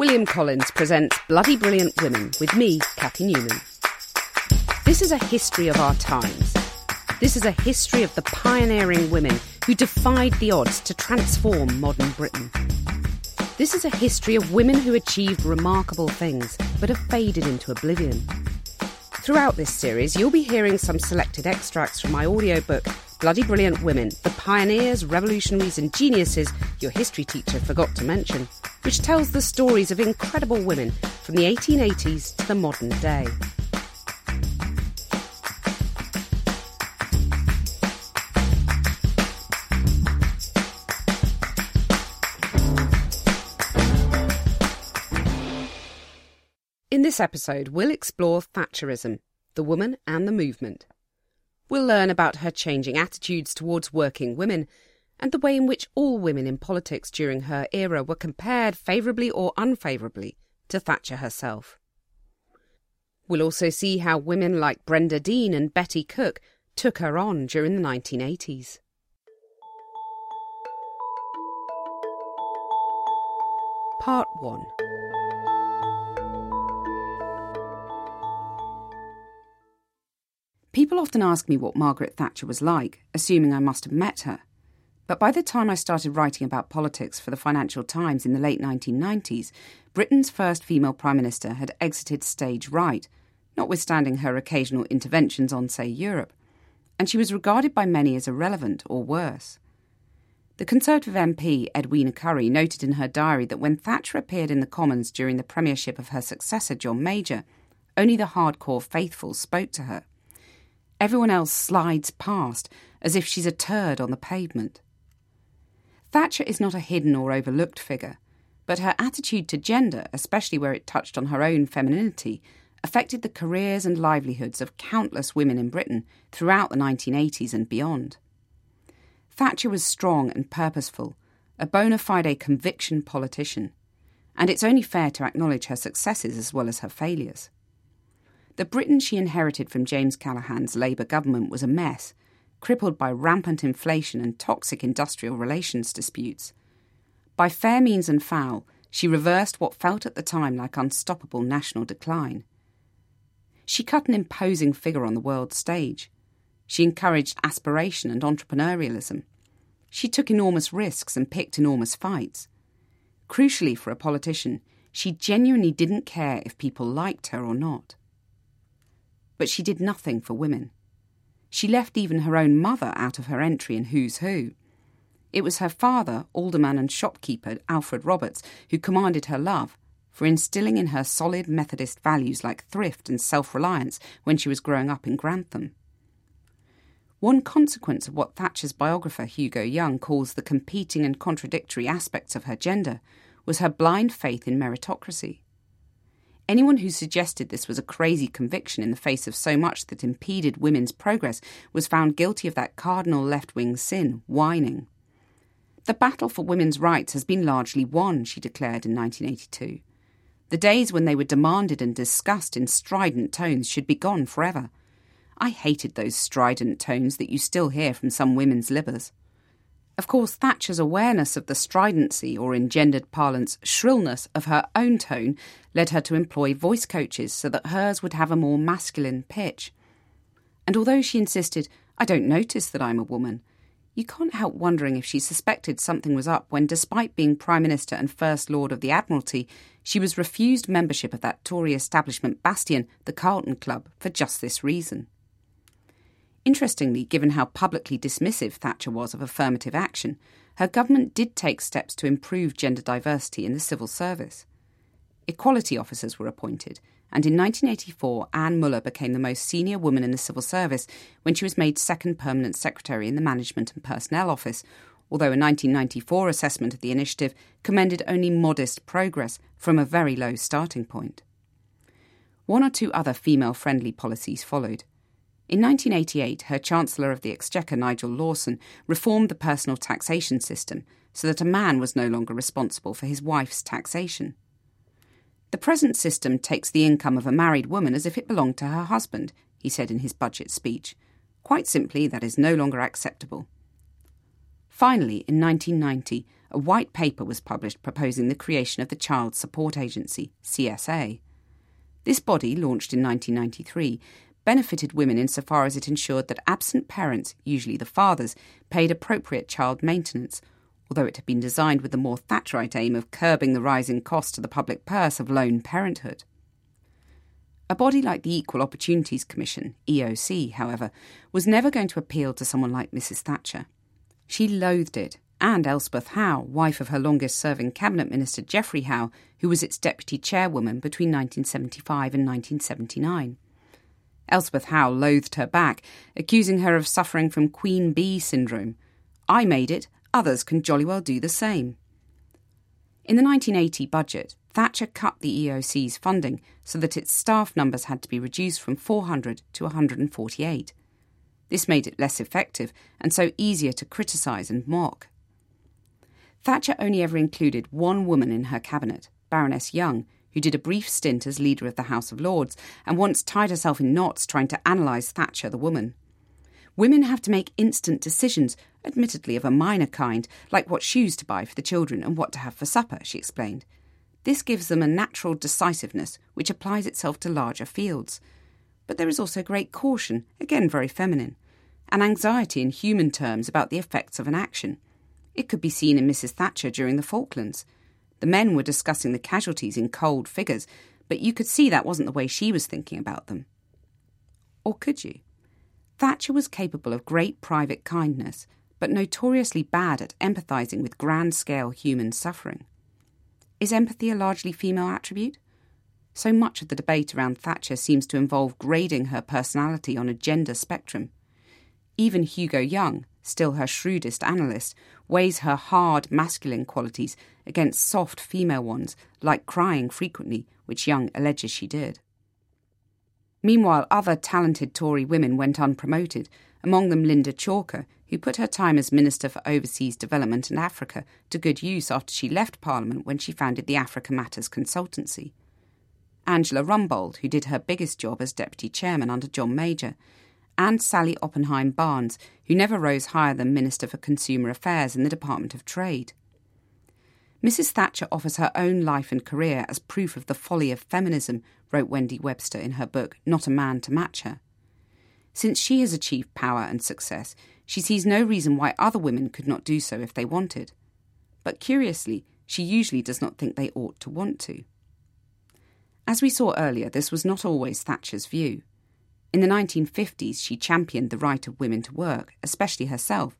William Collins presents Bloody Brilliant Women with me, Cathy Newman. This is a history of our times. This is a history of the pioneering women who defied the odds to transform modern Britain. This is a history of women who achieved remarkable things but have faded into oblivion. Throughout this series, you'll be hearing some selected extracts from my audiobook, Bloody Brilliant Women The Pioneers, Revolutionaries, and Geniuses Your History Teacher Forgot to Mention, which tells the stories of incredible women from the 1880s to the modern day. In this episode, we'll explore Thatcherism, the woman and the movement. We'll learn about her changing attitudes towards working women and the way in which all women in politics during her era were compared favourably or unfavourably to Thatcher herself. We'll also see how women like Brenda Dean and Betty Cook took her on during the 1980s. Part 1 People often ask me what Margaret Thatcher was like, assuming I must have met her. But by the time I started writing about politics for the Financial Times in the late 1990s, Britain's first female Prime Minister had exited stage right, notwithstanding her occasional interventions on, say, Europe, and she was regarded by many as irrelevant or worse. The Conservative MP Edwina Currie noted in her diary that when Thatcher appeared in the Commons during the premiership of her successor, John Major, only the hardcore faithful spoke to her. Everyone else slides past as if she's a turd on the pavement. Thatcher is not a hidden or overlooked figure, but her attitude to gender, especially where it touched on her own femininity, affected the careers and livelihoods of countless women in Britain throughout the 1980s and beyond. Thatcher was strong and purposeful, a bona fide conviction politician, and it's only fair to acknowledge her successes as well as her failures. The Britain she inherited from James Callaghan's Labour government was a mess, crippled by rampant inflation and toxic industrial relations disputes. By fair means and foul, she reversed what felt at the time like unstoppable national decline. She cut an imposing figure on the world stage. She encouraged aspiration and entrepreneurialism. She took enormous risks and picked enormous fights. Crucially for a politician, she genuinely didn't care if people liked her or not but she did nothing for women. She left even her own mother out of her entry in Who's Who. It was her father, alderman and shopkeeper Alfred Roberts, who commanded her love for instilling in her solid Methodist values like thrift and self reliance when she was growing up in Grantham. One consequence of what Thatcher's biographer Hugo Young calls the competing and contradictory aspects of her gender was her blind faith in meritocracy. Anyone who suggested this was a crazy conviction in the face of so much that impeded women's progress was found guilty of that cardinal left wing sin, whining. The battle for women's rights has been largely won, she declared in 1982. The days when they were demanded and discussed in strident tones should be gone forever. I hated those strident tones that you still hear from some women's libbers. Of course, Thatcher's awareness of the stridency, or engendered parlance, shrillness of her own tone led her to employ voice coaches so that hers would have a more masculine pitch. And although she insisted, I don't notice that I'm a woman, you can't help wondering if she suspected something was up when, despite being Prime Minister and First Lord of the Admiralty, she was refused membership of that Tory establishment bastion, the Carlton Club, for just this reason. Interestingly, given how publicly dismissive Thatcher was of affirmative action, her government did take steps to improve gender diversity in the civil service. Equality officers were appointed, and in 1984, Anne Mueller became the most senior woman in the civil service when she was made second permanent secretary in the Management and Personnel Office, although a 1994 assessment of the initiative commended only modest progress from a very low starting point. One or two other female friendly policies followed. In 1988, her Chancellor of the Exchequer, Nigel Lawson, reformed the personal taxation system so that a man was no longer responsible for his wife's taxation. The present system takes the income of a married woman as if it belonged to her husband, he said in his budget speech. Quite simply, that is no longer acceptable. Finally, in 1990, a white paper was published proposing the creation of the Child Support Agency, CSA. This body, launched in 1993, benefited women insofar as it ensured that absent parents, usually the fathers, paid appropriate child maintenance, although it had been designed with the more Thatcherite aim of curbing the rising cost to the public purse of lone parenthood. A body like the Equal Opportunities Commission, EOC, however, was never going to appeal to someone like Mrs. Thatcher. She loathed it, and Elspeth Howe, wife of her longest serving cabinet minister Geoffrey Howe, who was its deputy chairwoman between 1975 and 1979. Elspeth Howe loathed her back, accusing her of suffering from Queen Bee syndrome. I made it, others can jolly well do the same. In the 1980 budget, Thatcher cut the EOC's funding so that its staff numbers had to be reduced from 400 to 148. This made it less effective and so easier to criticise and mock. Thatcher only ever included one woman in her cabinet, Baroness Young, who did a brief stint as leader of the House of Lords and once tied herself in knots trying to analyse Thatcher the woman. Women have to make instant decisions, admittedly of a minor kind, like what shoes to buy for the children and what to have for supper, she explained. This gives them a natural decisiveness which applies itself to larger fields. But there is also great caution, again very feminine, and anxiety in human terms about the effects of an action. It could be seen in Mrs. Thatcher during the Falklands. The men were discussing the casualties in cold figures, but you could see that wasn't the way she was thinking about them. Or could you? Thatcher was capable of great private kindness, but notoriously bad at empathising with grand scale human suffering. Is empathy a largely female attribute? So much of the debate around Thatcher seems to involve grading her personality on a gender spectrum. Even Hugo Young, still her shrewdest analyst, weighs her hard masculine qualities against soft female ones, like crying frequently, which Young alleges she did. Meanwhile, other talented Tory women went unpromoted, among them Lynda Chalker, who put her time as Minister for Overseas Development and Africa to good use after she left Parliament when she founded the Africa Matters Consultancy. Angela Rumbold, who did her biggest job as Deputy Chairman under John Major, and Sally Oppenheim Barnes, who never rose higher than Minister for Consumer Affairs in the Department of Trade. Mrs. Thatcher offers her own life and career as proof of the folly of feminism, wrote Wendy Webster in her book Not a Man to Match Her. Since she has achieved power and success, she sees no reason why other women could not do so if they wanted. But curiously, she usually does not think they ought to want to. As we saw earlier, this was not always Thatcher's view. In the 1950s, she championed the right of women to work, especially herself,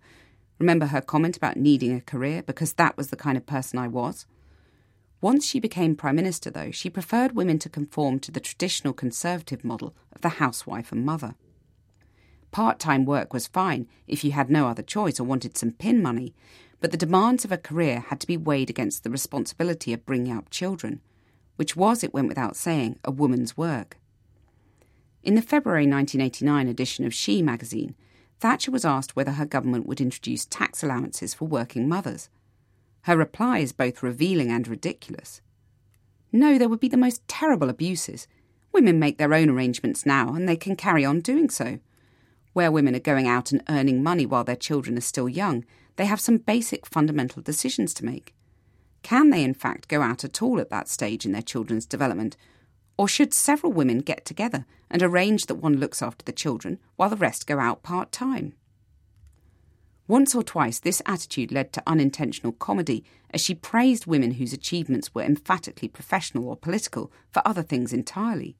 Remember her comment about needing a career because that was the kind of person I was? Once she became Prime Minister, though, she preferred women to conform to the traditional Conservative model of the housewife and mother. Part time work was fine if you had no other choice or wanted some pin money, but the demands of a career had to be weighed against the responsibility of bringing up children, which was, it went without saying, a woman's work. In the February 1989 edition of She magazine, Thatcher was asked whether her government would introduce tax allowances for working mothers. Her reply is both revealing and ridiculous. No, there would be the most terrible abuses. Women make their own arrangements now, and they can carry on doing so. Where women are going out and earning money while their children are still young, they have some basic fundamental decisions to make. Can they, in fact, go out at all at that stage in their children's development, or should several women get together and arrange that one looks after the children while the rest go out part time? Once or twice, this attitude led to unintentional comedy as she praised women whose achievements were emphatically professional or political for other things entirely.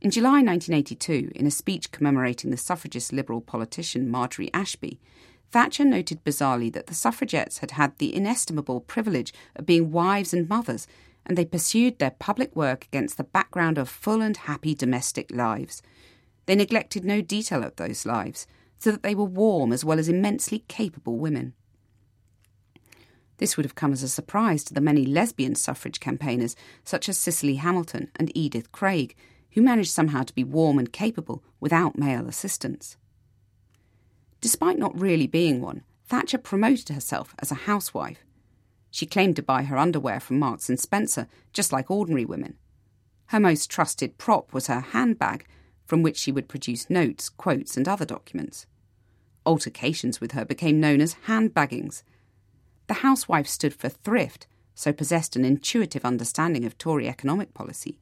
In July 1982, in a speech commemorating the suffragist Liberal politician Margery Ashby, Thatcher noted bizarrely that the suffragettes had had the inestimable privilege of being wives and mothers and they pursued their public work against the background of full and happy domestic lives. They neglected no detail of those lives, so that they were warm as well as immensely capable women. This would have come as a surprise to the many lesbian suffrage campaigners, such as Cicely Hamilton and Edith Craig, who managed somehow to be warm and capable without male assistance. Despite not really being one, Thatcher promoted herself as a housewife she claimed to buy her underwear from Marks and Spencer, just like ordinary women. Her most trusted prop was her handbag, from which she would produce notes, quotes, and other documents. Altercations with her became known as handbaggings. The housewife stood for thrift, so possessed an intuitive understanding of Tory economic policy.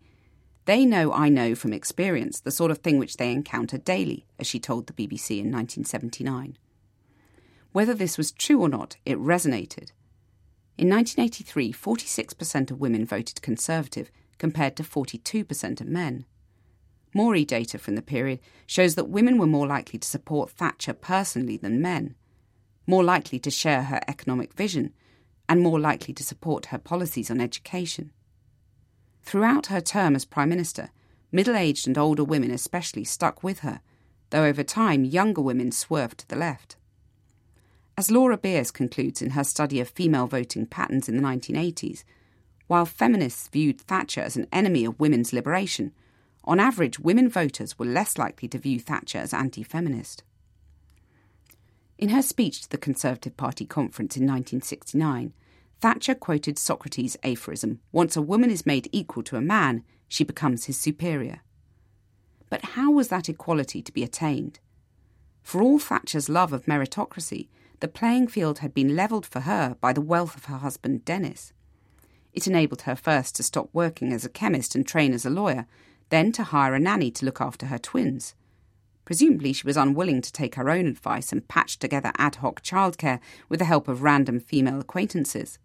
They know I know from experience the sort of thing which they encounter daily, as she told the BBC in 1979. Whether this was true or not, it resonated. In 1983, 46% of women voted Conservative, compared to 42% of men. Mori data from the period shows that women were more likely to support Thatcher personally than men, more likely to share her economic vision, and more likely to support her policies on education. Throughout her term as Prime Minister, middle aged and older women especially stuck with her, though over time younger women swerved to the left. As Laura Beers concludes in her study of female voting patterns in the 1980s, while feminists viewed Thatcher as an enemy of women's liberation, on average, women voters were less likely to view Thatcher as anti feminist. In her speech to the Conservative Party conference in 1969, Thatcher quoted Socrates' aphorism Once a woman is made equal to a man, she becomes his superior. But how was that equality to be attained? For all Thatcher's love of meritocracy, the playing field had been levelled for her by the wealth of her husband Denis. It enabled her first to stop working as a chemist and train as a lawyer, then to hire a nanny to look after her twins. Presumably, she was unwilling to take her own advice and patch together ad hoc childcare with the help of random female acquaintances.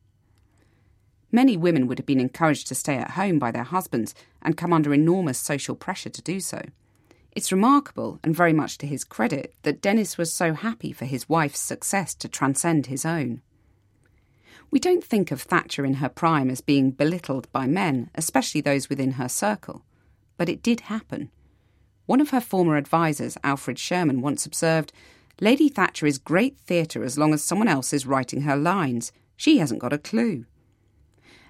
Many women would have been encouraged to stay at home by their husbands and come under enormous social pressure to do so. It's remarkable, and very much to his credit, that Denis was so happy for his wife's success to transcend his own. We don't think of Thatcher in her prime as being belittled by men, especially those within her circle but it did happen. One of her former advisers, Alfred Sherman, once observed Lady Thatcher is great theatre as long as someone else is writing her lines. She hasn't got a clue.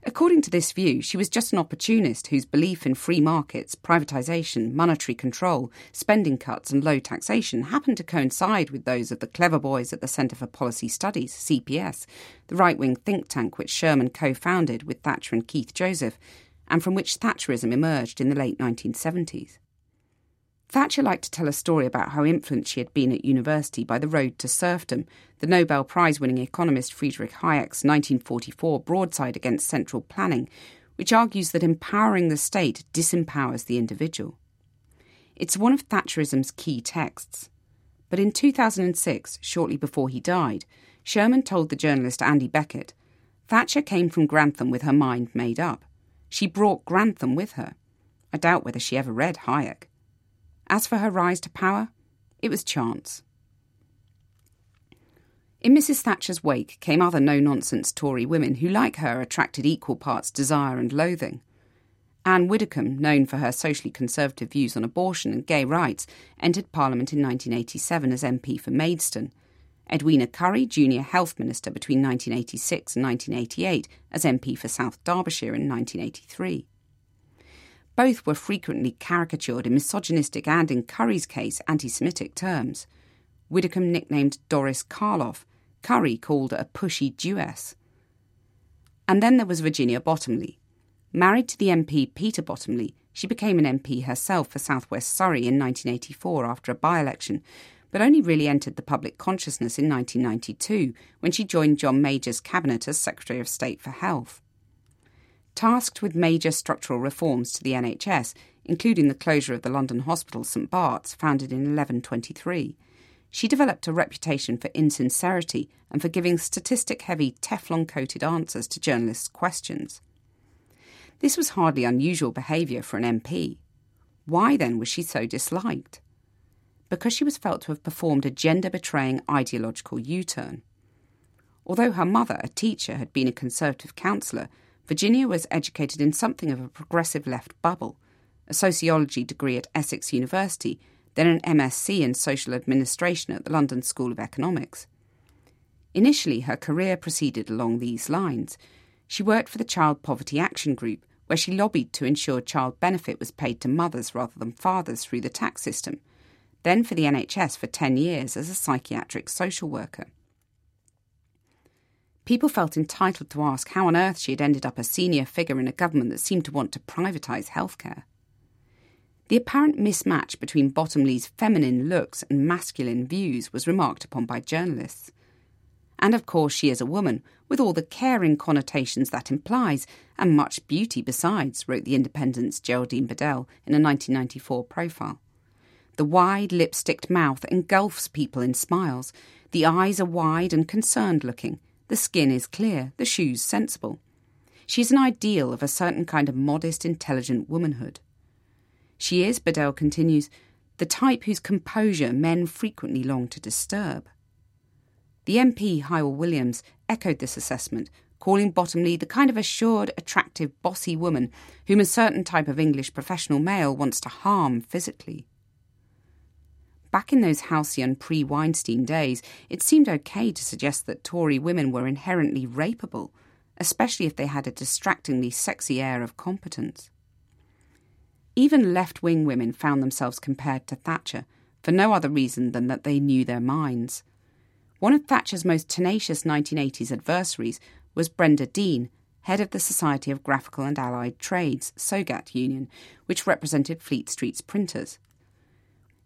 According to this view, she was just an opportunist whose belief in free markets, privatisation, monetary control, spending cuts, and low taxation happened to coincide with those of the clever boys at the Centre for Policy Studies, CPS, the right wing think tank which Sherman co founded with Thatcher and Keith Joseph, and from which Thatcherism emerged in the late 1970s. Thatcher liked to tell a story about how influenced she had been at university by The Road to Serfdom, the Nobel Prize winning economist Friedrich Hayek's 1944 broadside against central planning, which argues that empowering the state disempowers the individual. It's one of Thatcherism's key texts. But in 2006, shortly before he died, Sherman told the journalist Andy Beckett Thatcher came from Grantham with her mind made up. She brought Grantham with her. I doubt whether she ever read Hayek. As for her rise to power, it was chance. In Mrs. Thatcher's wake came other no nonsense Tory women who, like her, attracted equal parts desire and loathing. Anne Widdecombe, known for her socially conservative views on abortion and gay rights, entered Parliament in 1987 as MP for Maidstone. Edwina Currie, Junior Health Minister between 1986 and 1988, as MP for South Derbyshire in 1983. Both were frequently caricatured in misogynistic and, in Currie's case, anti Semitic terms. Widdecombe nicknamed Doris Karloff, Curry called a pushy Jewess. And then there was Virginia Bottomley. Married to the MP Peter Bottomley, she became an MP herself for South West Surrey in 1984 after a by election, but only really entered the public consciousness in 1992 when she joined John Major's cabinet as Secretary of State for Health. Tasked with major structural reforms to the NHS, including the closure of the London hospital St Bart's, founded in 1123, she developed a reputation for insincerity and for giving statistic heavy, Teflon coated answers to journalists' questions. This was hardly unusual behaviour for an MP. Why then was she so disliked? because she was felt to have performed a gender betraying ideological U turn. Although her mother, a teacher, had been a Conservative councillor, Virginia was educated in something of a progressive left bubble a sociology degree at Essex University, then an MSc in social administration at the London School of Economics. Initially, her career proceeded along these lines. She worked for the Child Poverty Action Group, where she lobbied to ensure child benefit was paid to mothers rather than fathers through the tax system then for the NHS for 10 years as a psychiatric social worker. People felt entitled to ask how on earth she had ended up a senior figure in a government that seemed to want to privatise healthcare. The apparent mismatch between Bottomley's feminine looks and masculine views was remarked upon by journalists. And of course, she is a woman, with all the caring connotations that implies, and much beauty besides, wrote The Independent's Geraldine Bedell in a 1994 profile. The wide, lipsticked mouth engulfs people in smiles. The eyes are wide and concerned looking. The skin is clear, the shoes sensible. She's an ideal of a certain kind of modest, intelligent womanhood. She is, Bedell continues, the type whose composure men frequently long to disturb. The MP, Hywel Williams, echoed this assessment, calling Bottomley the kind of assured, attractive, bossy woman whom a certain type of English professional male wants to harm physically. Back in those halcyon pre Weinstein days, it seemed okay to suggest that Tory women were inherently rapeable, especially if they had a distractingly sexy air of competence. Even left wing women found themselves compared to Thatcher, for no other reason than that they knew their minds. One of Thatcher's most tenacious 1980s adversaries was Brenda Dean, head of the Society of Graphical and Allied Trades, SOGAT Union, which represented Fleet Street's printers.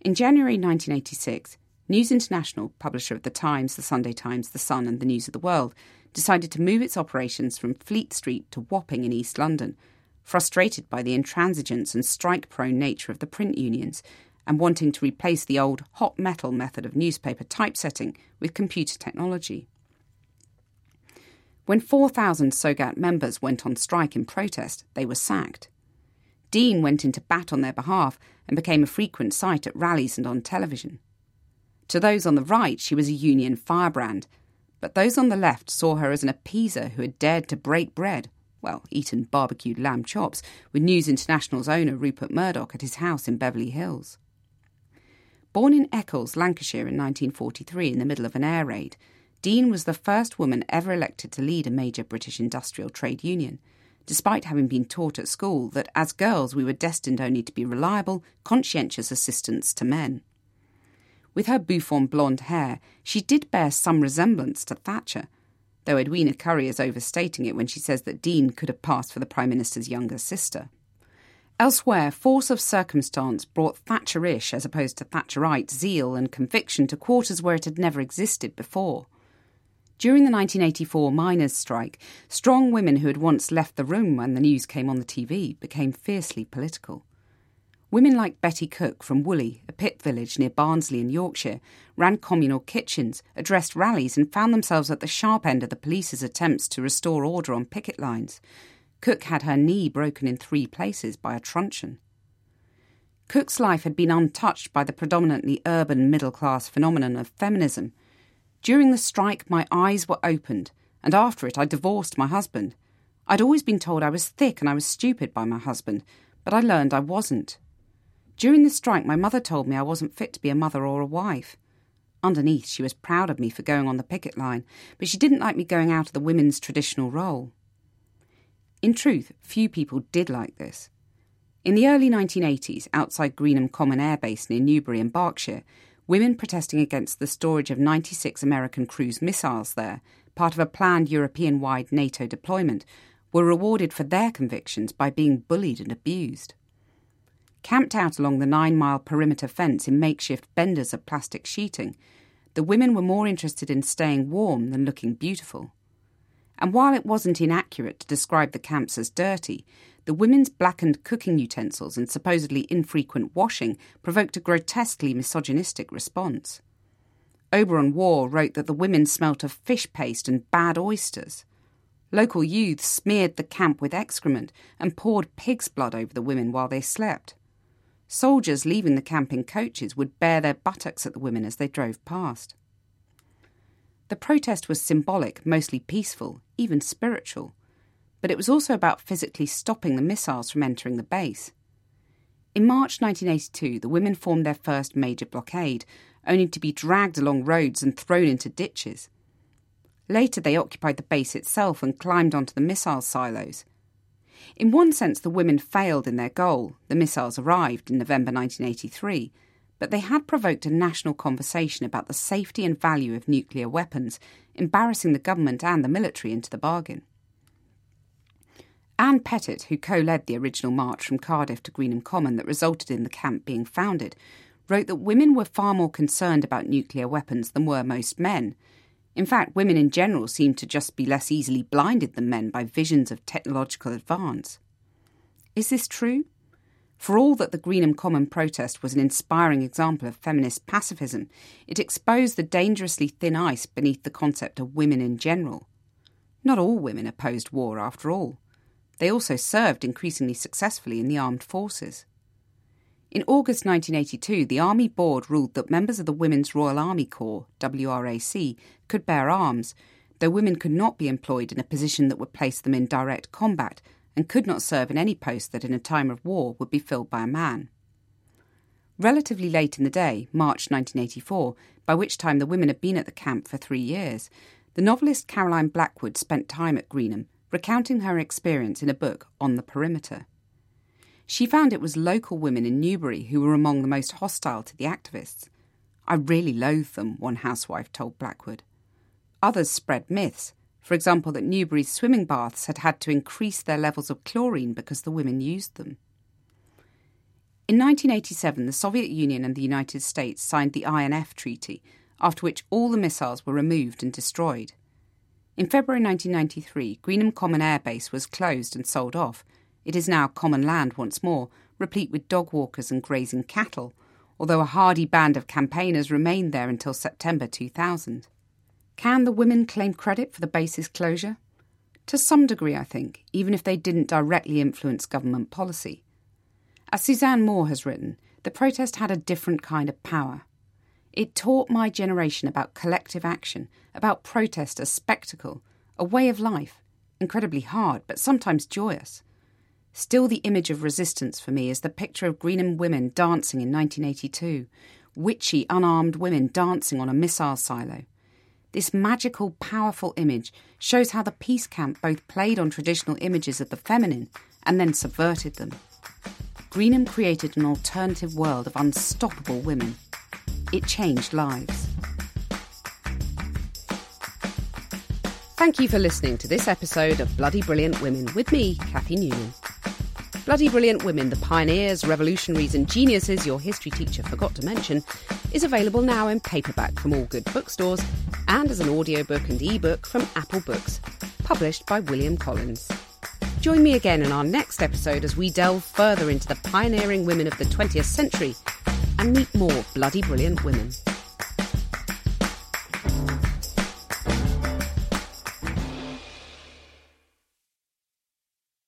In January 1986, News International, publisher of The Times, The Sunday Times, The Sun, and The News of the World, decided to move its operations from Fleet Street to Wapping in East London, frustrated by the intransigence and strike prone nature of the print unions and wanting to replace the old hot metal method of newspaper typesetting with computer technology. When 4,000 SOGAT members went on strike in protest, they were sacked. Dean went into bat on their behalf and became a frequent sight at rallies and on television. To those on the right, she was a union firebrand, but those on the left saw her as an appeaser who had dared to break bread, well, eaten barbecued lamb chops, with News International's owner Rupert Murdoch at his house in Beverly Hills. Born in Eccles, Lancashire in 1943 in the middle of an air raid, Dean was the first woman ever elected to lead a major British industrial trade union, despite having been taught at school that as girls we were destined only to be reliable, conscientious assistants to men. With her bouffant blonde hair, she did bear some resemblance to Thatcher, though Edwina Currie is overstating it when she says that Dean could have passed for the Prime Minister's younger sister. Elsewhere, force of circumstance brought Thatcherish, as opposed to Thatcherite, zeal and conviction to quarters where it had never existed before. During the 1984 miners' strike, strong women who had once left the room when the news came on the TV became fiercely political. Women like Betty Cook from Woolley, a pit village near Barnsley in Yorkshire, ran communal kitchens, addressed rallies, and found themselves at the sharp end of the police's attempts to restore order on picket lines. Cook had her knee broken in three places by a truncheon. Cook's life had been untouched by the predominantly urban middle class phenomenon of feminism. During the strike, my eyes were opened, and after it, I divorced my husband. I'd always been told I was thick and I was stupid by my husband, but I learned I wasn't. During the strike, my mother told me I wasn't fit to be a mother or a wife. Underneath, she was proud of me for going on the picket line, but she didn't like me going out of the women's traditional role. In truth, few people did like this. In the early 1980s, outside Greenham Common Air Base near Newbury in Berkshire, women protesting against the storage of 96 American cruise missiles there, part of a planned European wide NATO deployment, were rewarded for their convictions by being bullied and abused. Camped out along the nine mile perimeter fence in makeshift benders of plastic sheeting, the women were more interested in staying warm than looking beautiful. And while it wasn't inaccurate to describe the camps as dirty, the women's blackened cooking utensils and supposedly infrequent washing provoked a grotesquely misogynistic response. Auberon Waugh wrote that the women smelt of fish paste and bad oysters. Local youths smeared the camp with excrement and poured pig's blood over the women while they slept. Soldiers leaving the camp in coaches would bare their buttocks at the women as they drove past. The protest was symbolic, mostly peaceful, even spiritual, but it was also about physically stopping the missiles from entering the base. In March 1982, the women formed their first major blockade, only to be dragged along roads and thrown into ditches. Later, they occupied the base itself and climbed onto the missile silos. In one sense, the women failed in their goal. The missiles arrived in November 1983 but they had provoked a national conversation about the safety and value of nuclear weapons, embarrassing the government and the military into the bargain. Ann Pettitt, who co led the original march from Cardiff to Greenham Common that resulted in the camp being founded, wrote that women were far more concerned about nuclear weapons than were most men. In fact, women in general seem to just be less easily blinded than men by visions of technological advance. Is this true? For all that the Greenham Common protest was an inspiring example of feminist pacifism, it exposed the dangerously thin ice beneath the concept of women in general. Not all women opposed war, after all. They also served increasingly successfully in the armed forces. In August 1982, the Army Board ruled that members of the Women's Royal Army Corps, WRAC, could bear arms, though women could not be employed in a position that would place them in direct combat and could not serve in any post that in a time of war would be filled by a man. Relatively late in the day, March 1984, by which time the women had been at the camp for three years, the novelist Caroline Blackwood spent time at Greenham, recounting her experience in a book on the perimeter. She found it was local women in Newbury who were among the most hostile to the activists. I really loathe them, one housewife told Blackwood. Others spread myths, for example, that Newbury's swimming baths had had to increase their levels of chlorine because the women used them. In 1987, the Soviet Union and the United States signed the INF Treaty, after which all the missiles were removed and destroyed. In February 1993, Greenham Common Air Base was closed and sold off. It is now common land once more, replete with dog walkers and grazing cattle, although a hardy band of campaigners remained there until September 2000. Can the women claim credit for the base's closure? To some degree, I think, even if they didn't directly influence government policy. As Suzanne Moore has written, the protest had a different kind of power. It taught my generation about collective action, about protest as spectacle, a way of life, incredibly hard, but sometimes joyous. Still, the image of resistance for me is the picture of Greenham women dancing in 1982, witchy, unarmed women dancing on a missile silo. This magical, powerful image shows how the peace camp both played on traditional images of the feminine and then subverted them. Greenham created an alternative world of unstoppable women it changed lives. Thank you for listening to this episode of Bloody Brilliant Women with me, Cathy Newman. Bloody Brilliant Women, the pioneers, revolutionaries, and geniuses your history teacher forgot to mention, is available now in paperback from all good bookstores and as an audiobook and ebook from Apple Books, published by William Collins. Join me again in our next episode as we delve further into the pioneering women of the 20th century and meet more bloody brilliant women.